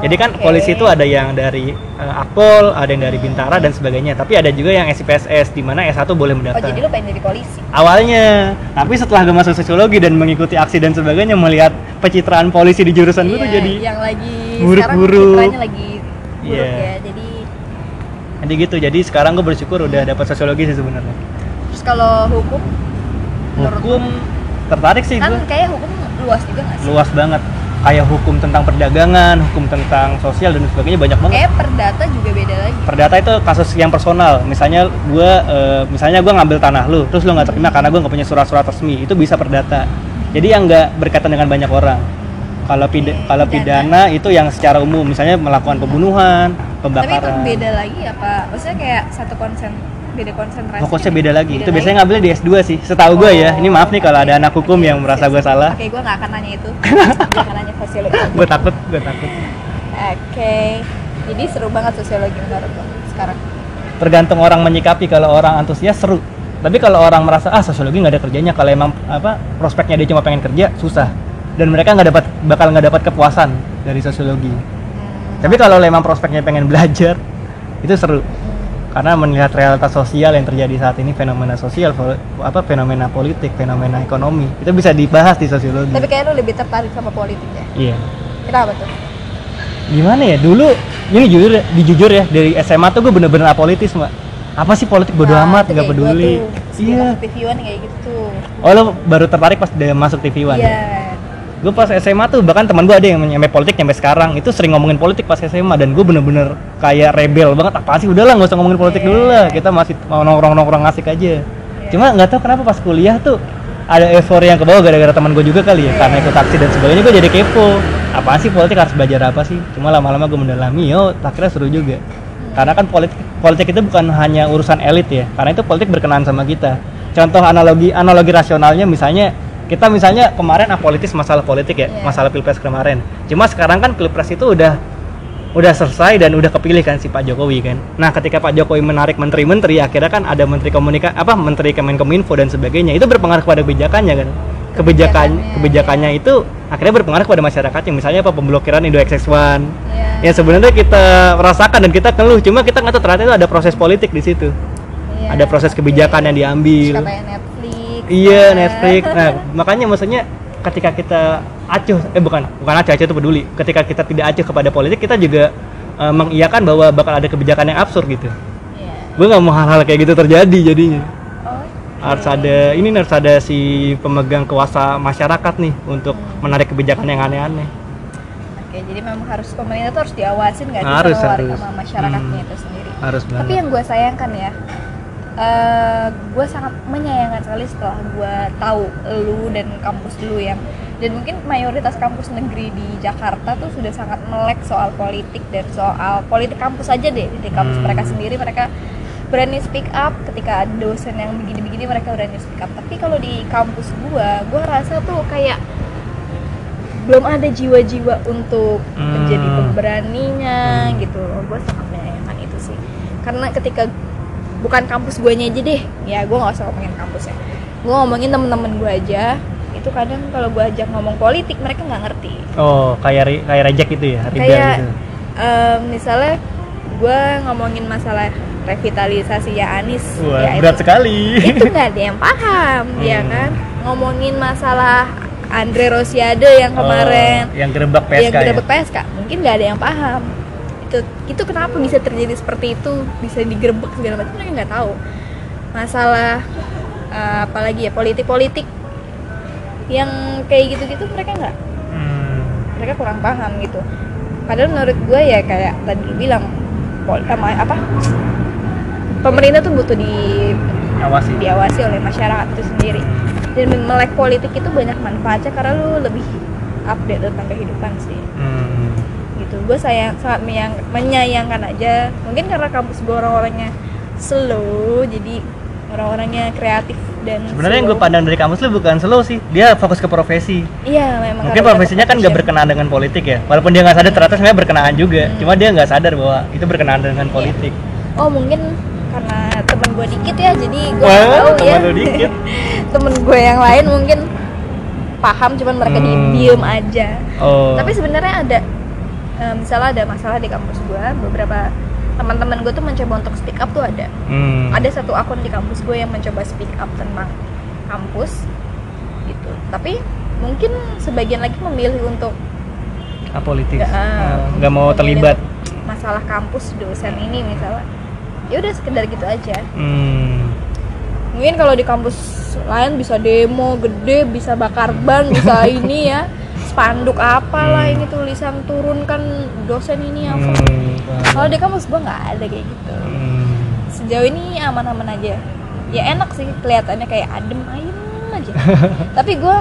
Oh, Jadi kan oke. polisi itu ada yang dari eh, Akpol, ada yang dari Bintara dan sebagainya. Tapi ada juga yang SIPSS di mana S1 boleh Oh mendaftar. jadi lu pengen jadi polisi? Awalnya, tapi setelah gue masuk sosiologi dan mengikuti aksi dan sebagainya melihat pencitraan polisi di jurusan gue tuh Iya, jadi yang lagi buruk-buruk. sekarang lagi buruk Iya. ya. Jadi jadi gitu. Jadi sekarang gue bersyukur udah dapat sosiologi sih sebenarnya. terus kalau hukum Hukum tertarik sih kan gue. kayak hukum luas juga nggak sih? Luas banget. Kayak hukum tentang perdagangan, hukum tentang sosial dan sebagainya banyak banget. Kayak perdata juga beda lagi. Perdata itu kasus yang personal. Misalnya gue, eh, misalnya gue ngambil tanah lu, terus lu nggak terima karena gue nggak punya surat-surat resmi, itu bisa perdata. Jadi yang nggak berkaitan dengan banyak orang. Kalau Oke, kalau pidana. itu yang secara umum, misalnya melakukan pembunuhan, Tapi itu pembakaran. beda lagi apa? Maksudnya kayak satu konsen beda konsentrasi. Fokusnya beda lagi. itu Beda biasanya lagi. ngambilnya di S2 sih. Setahu gue ya. Ini maaf nih kalau ada anak hukum yang merasa gue salah. Oke, gue nggak akan nanya itu. gue akan nanya sosiologi. gue takut, gue takut. Oke. Jadi seru banget sosiologi menurut lo sekarang. Tergantung orang menyikapi. Kalau orang antusias seru. Tapi kalau orang merasa ah sosiologi nggak ada kerjanya, kalau emang apa prospeknya dia cuma pengen kerja susah. Dan mereka nggak dapat bakal nggak dapat kepuasan dari sosiologi. Hmm. Tapi kalau emang prospeknya pengen belajar, itu seru. Karena melihat realitas sosial yang terjadi saat ini, fenomena sosial, apa fenomena politik, fenomena ekonomi, itu bisa dibahas di sosiologi. Tapi kayak lo lebih tertarik sama politik ya. Iya. Kenapa tuh? Gimana ya? Dulu ini jujur dijujur ya dari SMA tuh gue bener-bener apolitis, Mbak. Apa sih politik bodo Nah, amat, nggak peduli. Iya. masuk TV One kayak gitu. Oh, lo baru tertarik pas dia masuk TV One. Iya. Gue pas SMA tuh bahkan teman gue ada yang nyampe politik nyampe sekarang. Itu sering ngomongin politik pas SMA dan gue bener-bener kayak rebel banget. Apa sih? Udahlah nggak usah ngomongin politik Iya. dulu lah. Kita masih mau nongkrong-nongkrong asik aja. Cuma nggak tahu kenapa pas kuliah tuh ada euforia yang ke bawah gara-gara teman gue juga kali ya. Iya. karena ikut taksi dan sebagainya gue jadi kepo. Apaan sih politik harus belajar apa sih? Cuma lama-lama gue mendalami yo akhirnya seru juga. Karena kan politik politik itu bukan hanya urusan elit ya. Karena itu politik berkenaan sama kita. Contoh analogi analogi rasionalnya misalnya kita misalnya kemarin apolitis masalah politik ya Iya. masalah pilpres kemarin. Cuma sekarang kan pilpres itu udah udah selesai dan udah kepilih kan si Pak Jokowi kan. Nah ketika Pak Jokowi menarik menteri-menteri akhirnya kan ada menteri komunikasi apa menteri Kemenkominfo dan sebagainya. Itu berpengaruh kepada kebijakannya kan. Kebijakan Kebijakannya, kebijakannya itu akhirnya berpengaruh kepada masyarakat yang misalnya apa pemblokiran Indo XX1 Iya. yang sebenarnya kita rasakan dan kita keluh. Cuma kita nggak tahu ternyata itu ada proses politik di situ. Iya, ada proses kebijakan yang Terus diambil. Iya. Netflix nah makanya maksudnya ketika kita acuh eh bukan bukan acuh acuh itu peduli ketika kita tidak acuh kepada politik kita juga eh, mengiyakan bahwa bakal ada kebijakan yang absurd gitu Iya. gue nggak mau hal-hal kayak gitu terjadi jadinya Oh, harus ada ini harus ada si pemegang kuasa masyarakat nih untuk menarik kebijakan yang aneh-aneh Oke, jadi memang harus pemerintah tuh harus diawasin nggak sih Harus, sama warga harus. sama masyarakatnya Hmm. itu sendiri. harus Tapi yang gue sayangkan ya, gue sangat menyayangkan sekali setelah gue tahu lu dan kampus lu yang dan mungkin mayoritas kampus negeri di Jakarta tuh sudah sangat melek soal politik dan soal politik kampus aja deh di kampus Hmm. mereka sendiri mereka berani speak up ketika ada dosen yang begini-begini mereka berani speak up tapi kalau di kampus gua gua rasa tuh kayak belum ada jiwa-jiwa untuk Hmm. menjadi pemberaninya Hmm. gitu loh gue sangat menyayangkan itu sih karena ketika bukan kampus guanya aja deh. Ya gue nggak usah ngomongin kampus ya gue ngomongin temen-temen gue aja. Itu kadang kalau gue ajak ngomong politik mereka nggak ngerti. Oh, kayak re- kayak reject gitu ya, kayak gitu. em, misalnya gue ngomongin masalah revitalisasi ya Anis Wah, ya berat itu, sekali. itu nggak ada yang paham ya Hmm. kan? Ngomongin masalah Andre Rosiade yang kemarin. Oh, yang gerebek PSK yang ya. dapat PSK mungkin nggak ada yang paham itu kenapa bisa terjadi seperti itu? Bisa digerebek segala macam mereka nggak tahu. Masalah eh, apalagi ya politik politik yang kayak gitu-gitu mereka nggak. Hmm. mereka kurang paham gitu. Padahal menurut gue ya kayak tadi lu bilang pol- sama apa? Pemerintah tuh butuh di Awasi. diawasi oleh masyarakat itu sendiri. Dan melek politik itu banyak manfaatnya karena lu lebih update tentang kehidupan sih. Hmm. Gitu gue sayang sangat menyayang, menyayangkan aja mungkin karena kampus gue orang-orangnya slow jadi orang-orangnya kreatif dan Sebenarnya yang gue pandang dari kampus lu bukan slow sih, dia fokus ke profesi. iya memang Mungkin profesinya kan gak profession. berkenaan dengan politik ya, walaupun dia nggak sadar ternyata sebenarnya berkenaan juga. Hmm. Cuma dia nggak sadar bahwa itu berkenaan dengan politik. oh mungkin karena temen gue dikit ya jadi gue Wah, tahu ya temen lu dikit. temen gue yang lain mungkin paham cuman mereka Hmm. diem aja Oh. tapi sebenarnya ada eh, misalnya ada masalah di kampus gue beberapa teman-teman gue tuh mencoba untuk speak up tuh ada Hmm. ada satu akun di kampus gue yang mencoba speak up tentang kampus gitu tapi mungkin sebagian lagi memilih untuk apolitis. Nggak, ah, nggak mau terlibat. masalah kampus dosen ini misalnya ya udah sekedar gitu aja Hmm. mungkin kalau di kampus lain bisa demo gede bisa bakar ban bisa ini ya spanduk apalah Hmm. ini tulisan turunkan dosen ini apa Hmm. kalau di kampus gue nggak ada kayak gitu Hmm. sejauh ini aman-aman aja ya enak sih kelihatannya kayak adem ayem aja tapi gue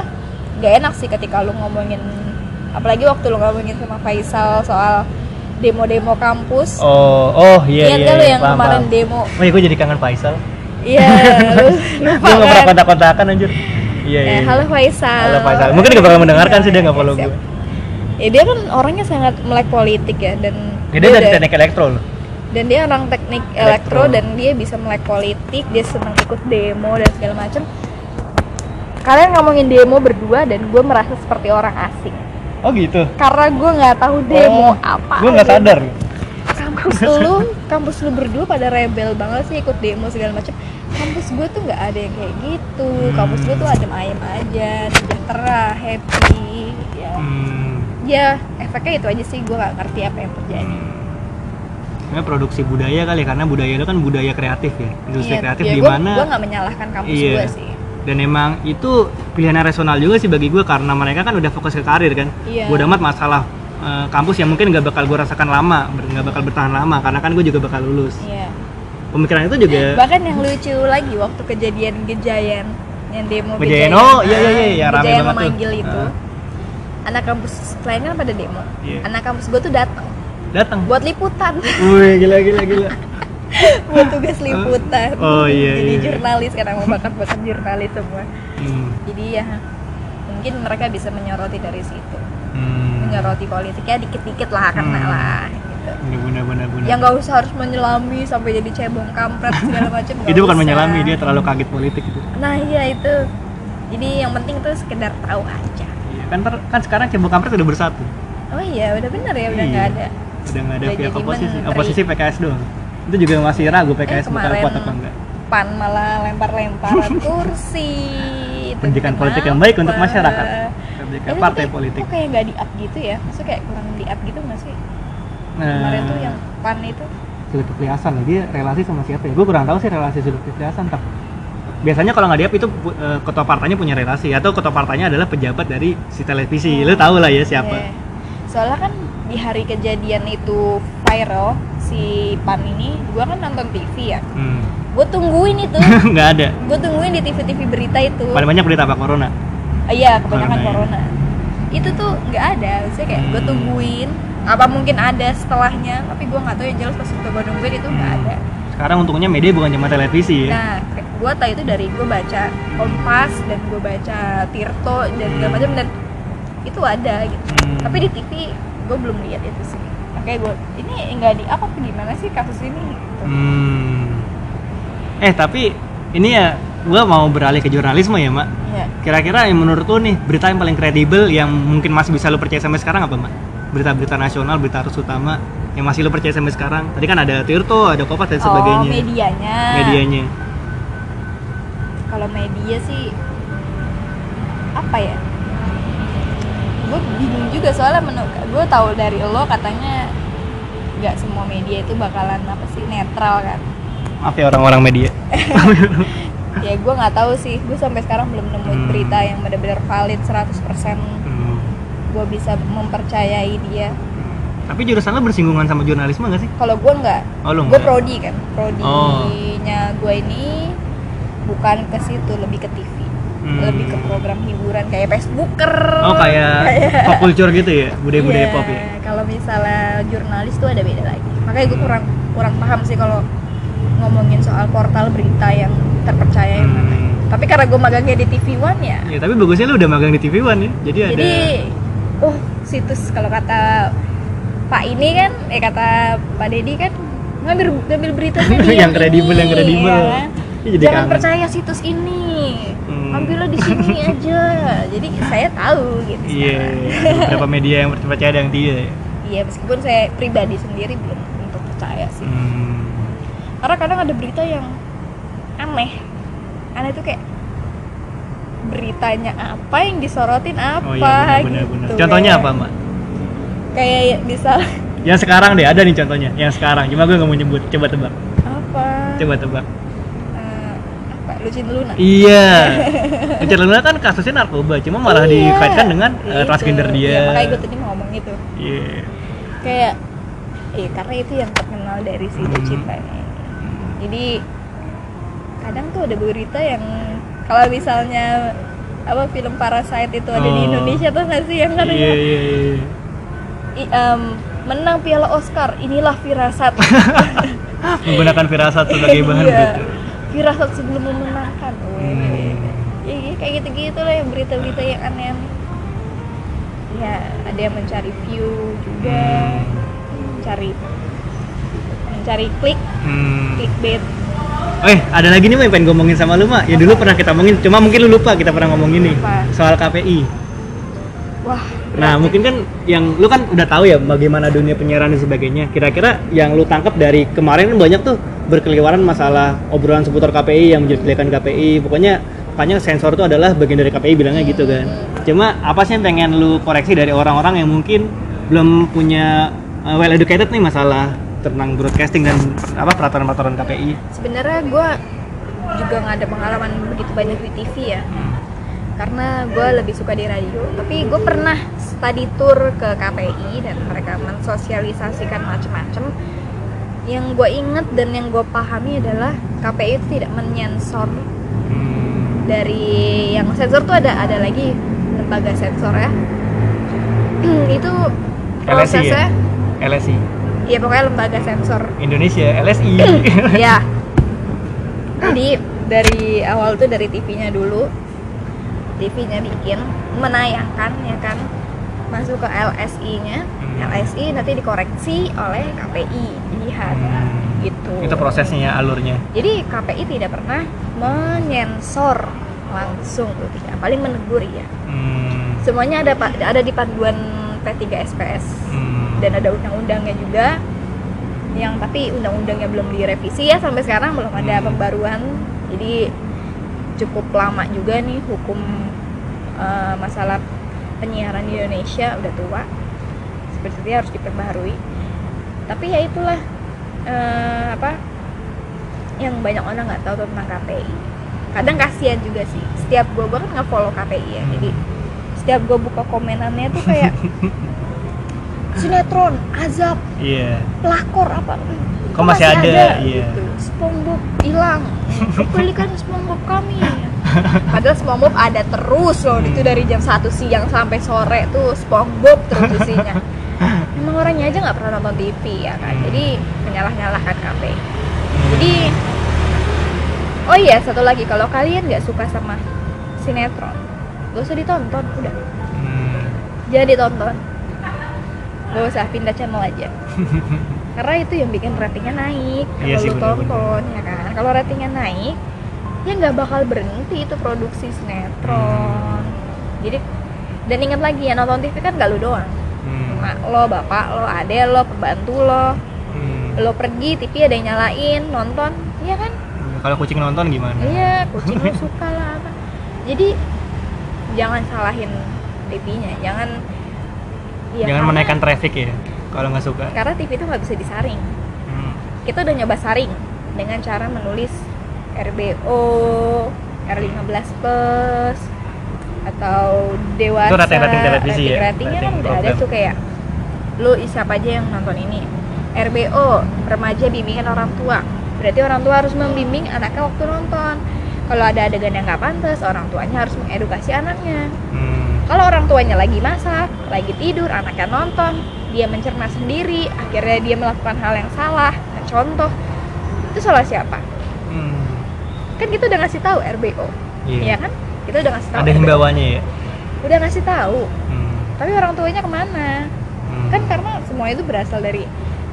gak enak sih ketika lu ngomongin apalagi waktu lu ngomongin sama Faisal soal demo-demo kampus Oh, oh iya iya. lu iya, yang paham, kemarin paham. demo Oh iya, gue jadi kangen Faisal. iya lu Gue lupa nggak pernah kan kontak-kontakan anjir. Iya iya. Eh, halo Faisal Halo Faisal. Mungkin dia bakal mendengarkan sih dia Iya, follow gue. ya dia kan orangnya sangat melek politik ya dan Ya, dia dari udah- teknik elektro loh. dan dia orang teknik Elektro. elektro dan dia bisa melek politik dia senang ikut demo dan segala macam kalian ngomongin demo berdua dan gue merasa seperti orang asing Oh gitu. karena gue nggak tahu demo Oh, apa Gue nggak sadar. kampus lu kampus lu berdua pada rebel banget sih ikut demo segala macam kampus gue tuh nggak ada yang kayak gitu kampus gue tuh adem ayem aja sejahtera happy ya Hmm. ya efeknya itu aja sih gue nggak ngerti apa yang terjadi Ini produksi budaya kali karena budaya itu kan budaya kreatif ya. Industri Iya, kreatif ya, di mana gua nggak menyalahkan kampus Iya. gue sih dan emang itu pilihan yang rasional juga sih bagi gue karena mereka kan udah fokus ke karir kan. Iya. Gue amat masalah eh, kampus yang mungkin nggak bakal gue rasakan lama, nggak bakal bertahan lama karena kan gue juga bakal lulus. Iya. Pemikiran itu juga Bahkan yang lucu lagi waktu kejadian Gejayan yang demo Ngejayan, oh, iya, iya, iya, yang rame Gejayan banget tuh. memanggil itu. Ah. Anak kampus lain kan pada demo. Iya. Anak kampus gue tuh datang datang. buat liputan, Wih gila gila gila. buat tugas liputan. Oh, iya, Jadi iya. jurnalis karena mau bakat-bakat jurnalis semua. Hmm. Jadi ya mungkin mereka bisa menyoroti dari situ. Hmm. Menyoroti politiknya dikit-dikit lah kena Hmm. lah gitu. Bener bener bener. Yang nggak usah harus menyelami sampai jadi cebong kampret segala macam. itu bukan usah. menyelami dia terlalu kaget politik itu. Nah iya itu. Jadi yang penting tuh sekedar tahu aja. Iya, kan ter- kan sekarang cebong kampret udah bersatu. Oh iya udah bener ya udah Iya. nggak ada. Udah nggak ada Udah pihak oposisi, menteri. oposisi PKS doang. Itu juga masih ragu PKS bakal kemarin kuat apa enggak. Pan malah lempar-lemparan kursi. Itu Pendidikan kenapa? politik yang baik untuk masyarakat. Pendidikan Itu partai kayak- politik. Kok kayak nggak di up gitu ya? Maksudnya kayak kurang di up gitu nggak sih? Nah, Kemarin tuh yang pan itu. Zulkifli Hasan lah dia relasi sama siapa ya? Gue kurang tahu sih relasi Zulkifli Hasan tak. Biasanya kalau nggak di up itu eh, ketua partainya punya relasi atau ketua partainya adalah pejabat dari si televisi. Lu tahu lah ya siapa. Iya. Soalnya kan di hari kejadian itu viral si pan ini, gua kan nonton TV ya. Hmm. gue tungguin itu nggak ada gue tungguin di TV-TV berita itu paling banyak berita apa corona iya kebanyakan Corona, ya. corona itu tuh nggak ada maksudnya kayak gue Hmm. tungguin apa mungkin ada setelahnya tapi gue nggak tahu yang jelas pas gue nungguin itu nggak Hmm. ada sekarang untungnya media bukan cuma televisi ya nah gue tahu itu dari gue baca Kompas dan gue baca Tirto dan segala macam dan itu ada gitu Hmm. tapi di TV gue belum lihat itu sih makanya gue ini nggak di apa gimana sih kasus ini gitu. Hmm. eh tapi ini ya gua mau beralih ke jurnalisme ya mak Iya. kira-kira yang menurut lu nih berita yang paling kredibel yang mungkin masih bisa lu percaya sampai sekarang apa mak berita-berita nasional berita arus utama yang masih lu percaya sampai sekarang. Tadi kan ada Tirto ada Kompas dan sebagainya. oh medianya. Medianya. Kalau media sih apa ya? Gue bingung juga soalnya menurut gue tahu dari lo katanya nggak semua media itu bakalan apa sih netral kan? Maaf ya orang-orang media. Ya gue nggak tahu sih. Gue sampai sekarang belum nemuin Hmm. berita yang benar-benar valid 100% Hmm. Gue bisa mempercayai dia tapi jurusan lu bersinggungan sama jurnalisme gak sih kalau gue nggak oh gue prodi kan prodinya gue ini bukan ke situ lebih ke TV Hmm. lebih ke program hiburan kayak Facebooker oh kayak pop culture gitu ya budaya-budaya Iya, pop ya Kalau misalnya jurnalis tuh ada beda lagi. Makanya gue kurang kurang paham sih kalau ngomongin soal portal berita yang terpercaya yang mana. Hmm. Tapi karena gue magangnya di TV One ya. Ya tapi bagusnya lu udah magang di TV One ya. Jadi, ada Jadi oh situs kalau kata Pak ini kan, eh kata Pak Dedi kan ngambil ngambil beritanya di Yang kredibel, yang kredibel. ya kan? Jadi Jangan kangen. percaya situs ini. Hmm. Ambilnya di sini aja. Jadi saya tahu gitu. Iya, sekarang. ada beberapa media yang percaya ada yang tidak ya. Iya, meskipun saya pribadi sendiri belum untuk percaya sih. Hmm. Karena kadang ada berita yang aneh. Aneh itu kayak beritanya apa yang disorotin apa Oh iya benar-benar. gitu. Contohnya Kayak- apa, Mak? Kayak bisa Yang sekarang deh, ada nih contohnya. Yang sekarang, cuma gue nggak mau nyebut. Coba tebak. apa? Coba tebak. Eh, apa? Lucin Luna. Iya. Richard Luna kan kasusnya narkoba, cuma malah Iya. dikaitkan dengan Itu. transgender dia. Iya, makanya gue tadi mau ngomong itu. Iya. Kayak eh karena itu yang terkenal dari si Hmm. Cinta ini. Jadi kadang tuh ada berita yang kalau misalnya apa film Parasite itu ada di Oh. Indonesia tuh nggak sih yang Iya, iya, iya. i- em, menang piala Oscar inilah firasat Menggunakan firasat sebagai bahan Iya. gitu. firasat sebelum memenangkan. Hmm. ya, ya, kayak gitu-gitu lah yang berita-berita yang aneh-aneh ya ada yang mencari view juga Hmm. mencari mencari klik Hmm. clickbait Eh, ada lagi nih Mak, yang pengen ngomongin sama lu, Mak. Ya dulu pernah kita ngomongin, cuma mungkin lu lupa kita pernah ngomongin nih. Soal KPI. wah Nah, mungkin kan yang lu kan udah tahu ya bagaimana dunia penyiaran dan sebagainya. Kira-kira yang lu tangkap dari kemarin kan banyak tuh berkeliwaran masalah obrolan seputar KPI yang menjelek-jelekan KPI. Pokoknya makanya sensor itu adalah bagian dari KPI bilangnya gitu kan. Cuma apa sih yang pengen lu koreksi dari orang-orang yang mungkin belum punya uh, well educated nih masalah tentang broadcasting dan apa peraturan-peraturan KPI? sebenarnya gue juga nggak ada pengalaman begitu banyak di TV ya karena gue lebih suka di radio tapi gue pernah study tour ke KPI dan mereka mensosialisasikan macam-macam yang gue inget dan yang gue pahami adalah KPI itu tidak menyensor Hmm. dari yang sensor tuh ada ada lagi lembaga sensor ya itu LSI ya? prosesnya LSI ya pokoknya lembaga sensor. Indonesia LSI ya jadi dari awal tuh dari TV-nya dulu. TV-nya bikin menayangkan ya kan? Masuk ke LSI-nya Hmm. LSI nanti dikoreksi oleh KPI dilihat. Hmm. gitu. Itu prosesnya alurnya. Jadi KPI tidak pernah menyensor langsung tuh tidak. Paling menegur ya Hmm. semuanya ada ada di panduan P3 SPS Hmm. dan ada undang-undangnya juga yang tapi undang-undangnya belum direvisi ya sampai sekarang belum ada Hmm. pembaruan. Jadi cukup lama juga nih hukum eh, masalah penyiaran di Indonesia udah tua. Seperti itu harus diperbaharui. Tapi ya itulah eh, apa yang banyak orang nggak tahu tentang KPI kadang kasihan juga sih. Setiap gue gue kan nggak follow KPI ya. Hmm. jadi setiap gue buka komenannya tuh kayak sinetron azab Iya. pelakor apa. Kok masih ada? Iya. gitu. SpongeBob hilang. Kembalikan SpongeBob kami. Padahal SpongeBob ada terus loh. Itu dari jam 1 siang sampai sore tuh SpongeBob terus isinya. Emang orangnya aja nggak pernah nonton TV ya kan? Jadi menyalah-nyalahkan kafe jadi oh iya satu lagi. Kalau kalian nggak suka sama sinetron gak usah ditonton udah. Hmm. jangan ditonton. Gak usah pindah channel aja. Karena itu yang bikin ratingnya naik. Iya kalau sih, lu bener-bener. tonton ya kan? Kalau ratingnya naik ya nggak bakal berhenti itu produksi sinetron. Jadi dan ingat lagi ya nonton TV kan gak lu doang. Hmm. mak lo bapak lo ade lo pembantu lo. Hmm. lo pergi TV ada yang nyalain nonton iya kan? Kalau kucing nonton gimana? iya kucing lo suka lah apa. Jadi jangan salahin TV-nya jangan ya Jangan karena- menaikkan traffic ya kalau nggak suka. karena TV itu nggak bisa disaring Hmm. kita udah nyoba saring dengan cara menulis RBO R15 plus atau dewasa Itu rating-rating televisi ya? ratingnya kan Rating udah ada tuh kayak lu siapa aja yang nonton ini RBO remaja bimbingan orang tua berarti orang tua harus membimbing anaknya waktu nonton kalau ada adegan yang nggak pantas orang tuanya harus mengedukasi anaknya Hmm. kalau orang tuanya lagi masak, lagi tidur, anaknya nonton, dia mencerna sendiri, akhirnya dia melakukan hal yang salah. Nah, contoh, itu salah siapa? Hmm. Kan kita udah ngasih tahu RBO, Iya. ya kan? Kita udah ngasih tahu. Ada himbauannya ya. Udah ngasih tahu, Hmm. tapi orang tuanya ke mana? Hmm. Kan karena semua itu berasal dari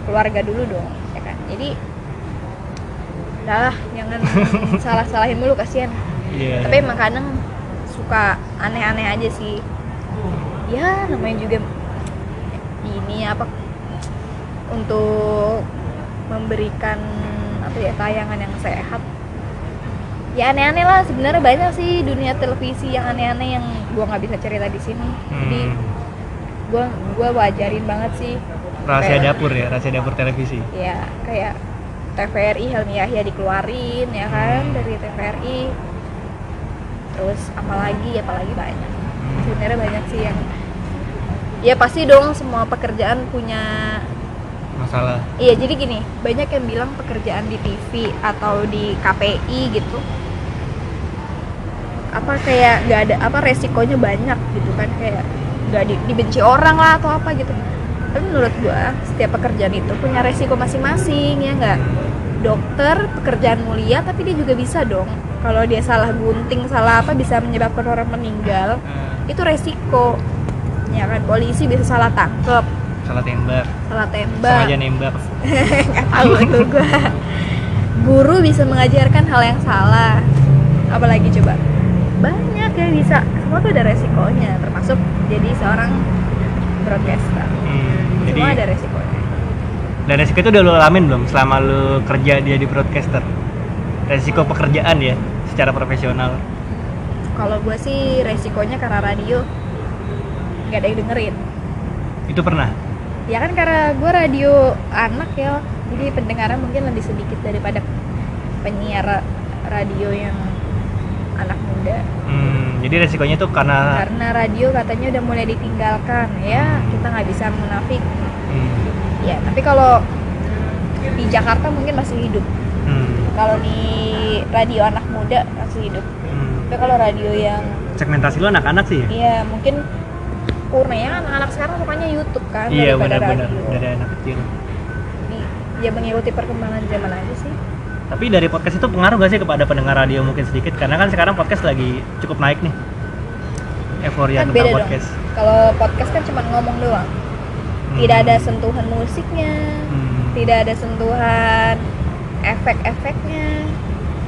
keluarga dulu dong, ya kan? Jadi, udahlah, jangan salah-salahin mulu kasihan. Iya. Tapi emang kadang suka aneh-aneh aja sih. Ya namanya juga ini apa untuk memberikan apa ya tayangan yang sehat. Ya aneh-aneh lah sebenarnya banyak sih dunia televisi yang aneh-aneh yang gua nggak bisa cerita di sini. Jadi Hmm. gua gua wajarin banget sih. rahasia kayak- dapur ya, rahasia dapur televisi. Ya kayak TVRI Helmi Yahya dikeluarin ya kan Hmm. dari TVRI. Terus apalagi apalagi banyak. Sebenarnya banyak sih yang ya pasti dong semua pekerjaan punya Masalah. iya jadi gini banyak yang bilang pekerjaan di TV atau di KPI gitu apa kayak nggak ada apa resikonya banyak gitu kan kayak nggak di- dibenci orang lah atau apa gitu tapi menurut gua setiap pekerjaan itu punya resiko masing-masing ya nggak? Dokter pekerjaan mulia tapi dia juga bisa dong. Kalau dia salah gunting salah apa bisa menyebabkan orang meninggal Hmm. itu resiko. Ya kan? Polisi bisa salah tangkep. Salah tembak. salah tembak. Sengaja nembak. nggak tahu tuh gua. Guru bisa mengajarkan hal yang salah. Apalagi coba? Banyak yang bisa. Semua tuh ada resikonya termasuk jadi seorang broadcaster. Hmm. Jadi semua ada resikonya dan resiko itu udah lu alamin belum selama lu kerja dia di broadcaster? Resiko pekerjaan ya, secara profesional. kalau gua sih resikonya karena radio nggak ada yang dengerin Itu pernah. ya kan karena gue radio anak ya jadi pendengaran mungkin lebih sedikit daripada penyiar radio yang anak muda Hmm, jadi resikonya tuh karena karena radio katanya udah mulai ditinggalkan ya. Kita nggak bisa munafik. Hmm, ya tapi kalau di Jakarta mungkin masih hidup. Hmm, kalau di radio anak muda masih hidup. Hmm. tapi kalau radio yang segmentasi lu anak-anak sih ya? ya mungkin kurnia anak-anak sekarang sukanya YouTube kan Iya benar-benar. dari anak kecil. Ya mengikuti perkembangan zaman aja sih Tapi dari podcast itu pengaruh gak sih kepada pendengar radio mungkin sedikit? Karena kan sekarang podcast lagi cukup naik nih. Euforia kan tentang podcast. kalau podcast kan cuma ngomong doang Hmm. tidak ada sentuhan musiknya Hmm. tidak ada sentuhan efek-efeknya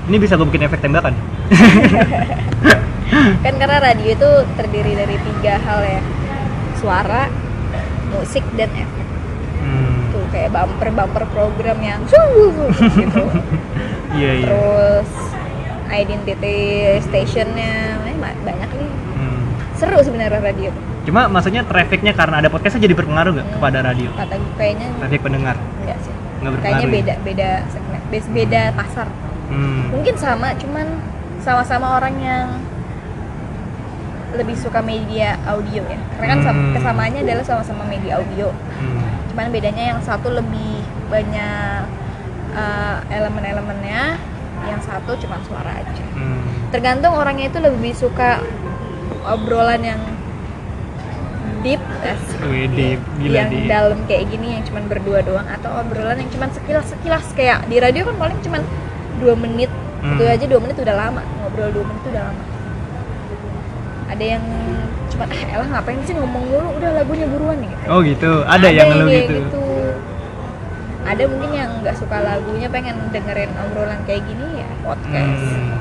Ini bisa gue bikin efek tembakan. kan karena radio itu terdiri dari tiga hal ya suara musik dan efek Hmm. Kayak bumper bumper program yang gitu Iya iya. terus identity stationnya eh, ba- banyak nih Hmm. seru sebenarnya radio Cuma maksudnya trafficnya karena ada podcastnya jadi berpengaruh gak Hmm. kepada radio? kata kayaknya Traffic pendengar enggak sih nggak berpengaruh. kayaknya ya? beda beda segmen bes- beda pasar Hmm. mungkin sama cuman sama-sama orang yang lebih suka media audio ya karena kan Hmm. kesamaannya adalah sama-sama media audio Hmm. Cuman bedanya yang satu lebih banyak eh, elemen-elemennya yang satu cuma suara aja Hmm. tergantung orangnya itu lebih suka obrolan yang deep. Wih, deep. Gila, yang deep. dalam kayak gini yang cuman berdua doang atau obrolan yang cuman sekilas sekilas kayak di radio kan paling cuman dua menit Hmm. itu aja dua menit udah lama ngobrol dua menit udah lama ada yang cuma ah elah ngapain sih ngomong mulu udah lagunya buruan nih gitu. Oh gitu. Ada, yang lu kayak gitu. ada mungkin yang nggak suka lagunya pengen dengerin obrolan kayak gini ya podcast Hmm.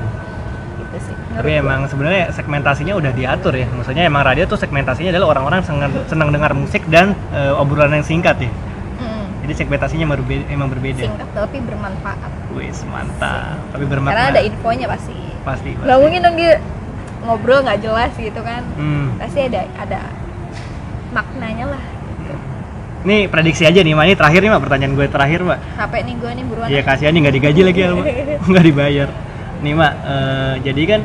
gitu sih Tapi emang sebenarnya segmentasinya udah diatur ya. Maksudnya emang radio tuh segmentasinya adalah orang-orang senang senang dengar musik dan eh, obrolan yang singkat ya. gua. Mm, Jadi segmentasinya berbe- emang berbeda. singkat tapi bermanfaat Wis mantap. Tapi bermakna. karena ada infonya pasti pasti. pasti. nggak mungkin dong dia ngobrol nggak jelas gitu kan Hmm. pasti ada ada maknanya lah Nih prediksi aja nih, Mak. Ini terakhir nih, Mak. Pertanyaan gue terakhir, Mak. capek nih gue nih buruan Iya kasihan nih nggak digaji lagi ya, Mak. Nggak dibayar. Nih, Mak. eh, jadi kan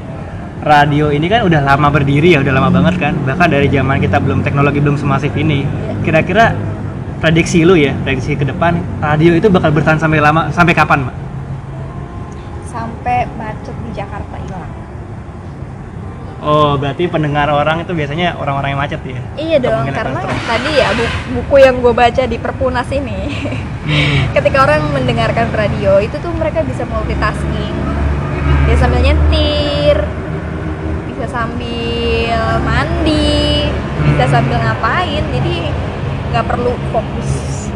radio ini kan udah lama berdiri ya, udah lama banget kan. Bahkan dari zaman kita belum teknologi belum semasif ini. Kira-kira prediksi lu ya, prediksi ke depan radio itu bakal bertahan sampai lama sampai kapan, Mak? sampai macet di Jakarta Oh, berarti pendengar orang itu biasanya orang-orang yang macet ya? iya dong karena akan tadi ya bu- buku yang gue baca di Perpunas ini Hmm. ketika orang mendengarkan radio itu tuh mereka bisa multitasking dia sambil nyetir bisa sambil mandi bisa Hmm. sambil ngapain jadi nggak perlu fokus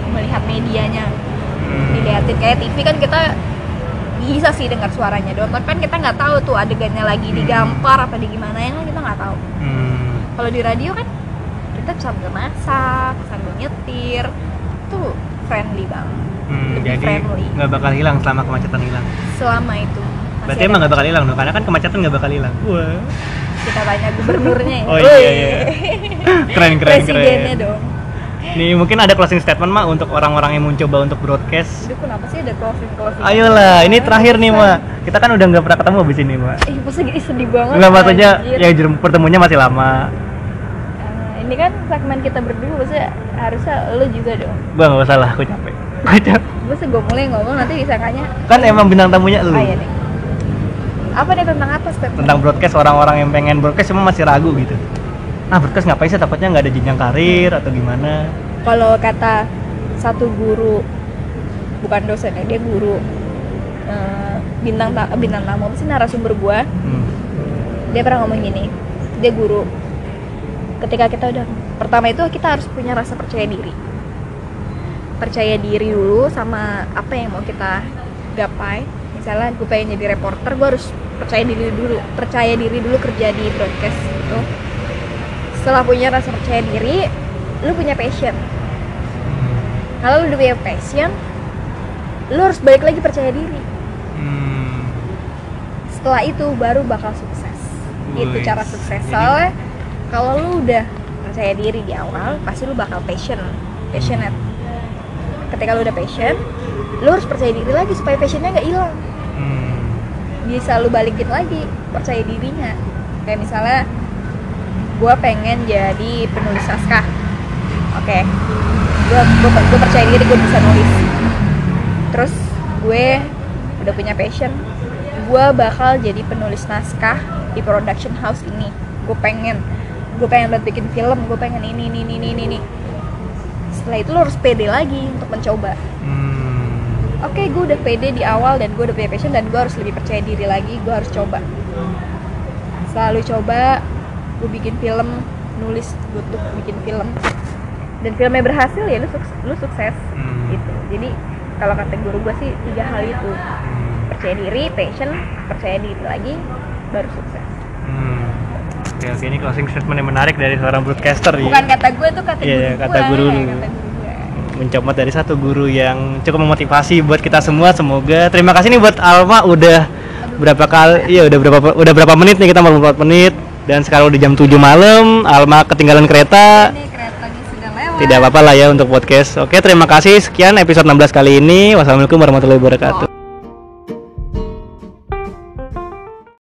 melihat medianya Hmm. dilihatin kayak TV kan kita bisa sih dengar suaranya doang tapi kan kita nggak tahu tuh adegannya lagi digampar apa di gimana kan kita nggak tahu Hmm. kalau di radio kan kita sambil masak sambil nyetir tuh friendly banget Hmm, Lebih jadi friendly. nggak bakal hilang selama kemacetan hilang. selama itu Berarti emang nggak bakal hilang dong, karena kan kemacetan nggak bakal hilang. Wah. kita tanya gubernurnya ya Oh iya, Woi. iya. Keren keren presidennya keren. dong Nih mungkin ada closing statement mak untuk orang-orang yang mau coba untuk broadcast. Aduh kenapa sih ada closing closing Ayolah, ini terakhir nih mak. Kita kan udah nggak pernah ketemu abis ini mak. Ih, masa gini sedih banget Nggak maksudnya ya pertemuannya masih lama. Eh, ini kan segmen kita berdua maksudnya harusnya lo juga dong Bang nggak usah lah, aku capek. Aku capek. masa gue mulai ngomong nanti disangkanya Kan emang bintang tamunya lu. ah ya nih apa nih tentang apa step Tentang broadcast orang-orang yang pengen broadcast cuma masih ragu gitu. Ah broadcast ngapain sih? Takutnya nggak ada jenjang karir atau gimana? kalau kata satu guru bukan dosen ya dia guru eh, bintang ta- bintang tamu apa sih narasumber gua Hmm. dia pernah ngomong gini dia guru ketika kita udah pertama itu kita harus punya rasa percaya diri percaya diri dulu sama apa yang mau kita gapai misalnya gue pengen jadi reporter gue harus percaya diri dulu percaya diri dulu kerja di broadcast gitu setelah punya rasa percaya diri lu punya passion. Kalau lu udah punya passion lu harus balik lagi percaya diri. Hmm. setelah itu baru bakal sukses. Itu cara sukses. jadi- soalnya kalau lu udah percaya diri di awal pasti lu bakal passion. Passionate. Ketika lu udah passion lu harus percaya diri lagi supaya passionnya nggak hilang. Hmm. bisa lu balikin lagi percaya dirinya. Kayak misalnya gue pengen jadi penulis naskah. Oke. Gue gue percaya diri gue bisa nulis. Terus gue udah punya passion. Gue bakal jadi penulis naskah di production house ini. Gue pengen. Gue pengen buat bikin film. Gue pengen ini ini ini ini ini. Setelah itu lo harus pede lagi untuk mencoba. Hmm. oke gue udah pede di awal dan gue udah punya passion dan gue harus lebih percaya diri lagi. Gue harus coba. Selalu coba gue bikin film nulis gue tuh bikin film dan filmnya berhasil ya lu sukses, lu sukses Hmm. gitu jadi kalau kata guru gue sih tiga hal itu percaya diri passion percaya diri lagi baru sukses Hmm. Oke, oke ini closing statement yang menarik dari seorang broadcaster bukan ya. kata gue tuh kata Iya, guru kata gue guru lu. kata guru Mencomot dari satu guru yang cukup memotivasi buat kita semua. Semoga terima kasih nih buat Alma udah berapa kali iya udah berapa udah berapa menit nih kita mau 4 menit dan sekarang udah jam 7 malam Alma ketinggalan kereta. Ini keretanya sudah lewat. Tidak apa-apa lah ya untuk podcast. Oke terima kasih. Sekian episode 16 kali ini. Wassalamualaikum warahmatullahi wabarakatuh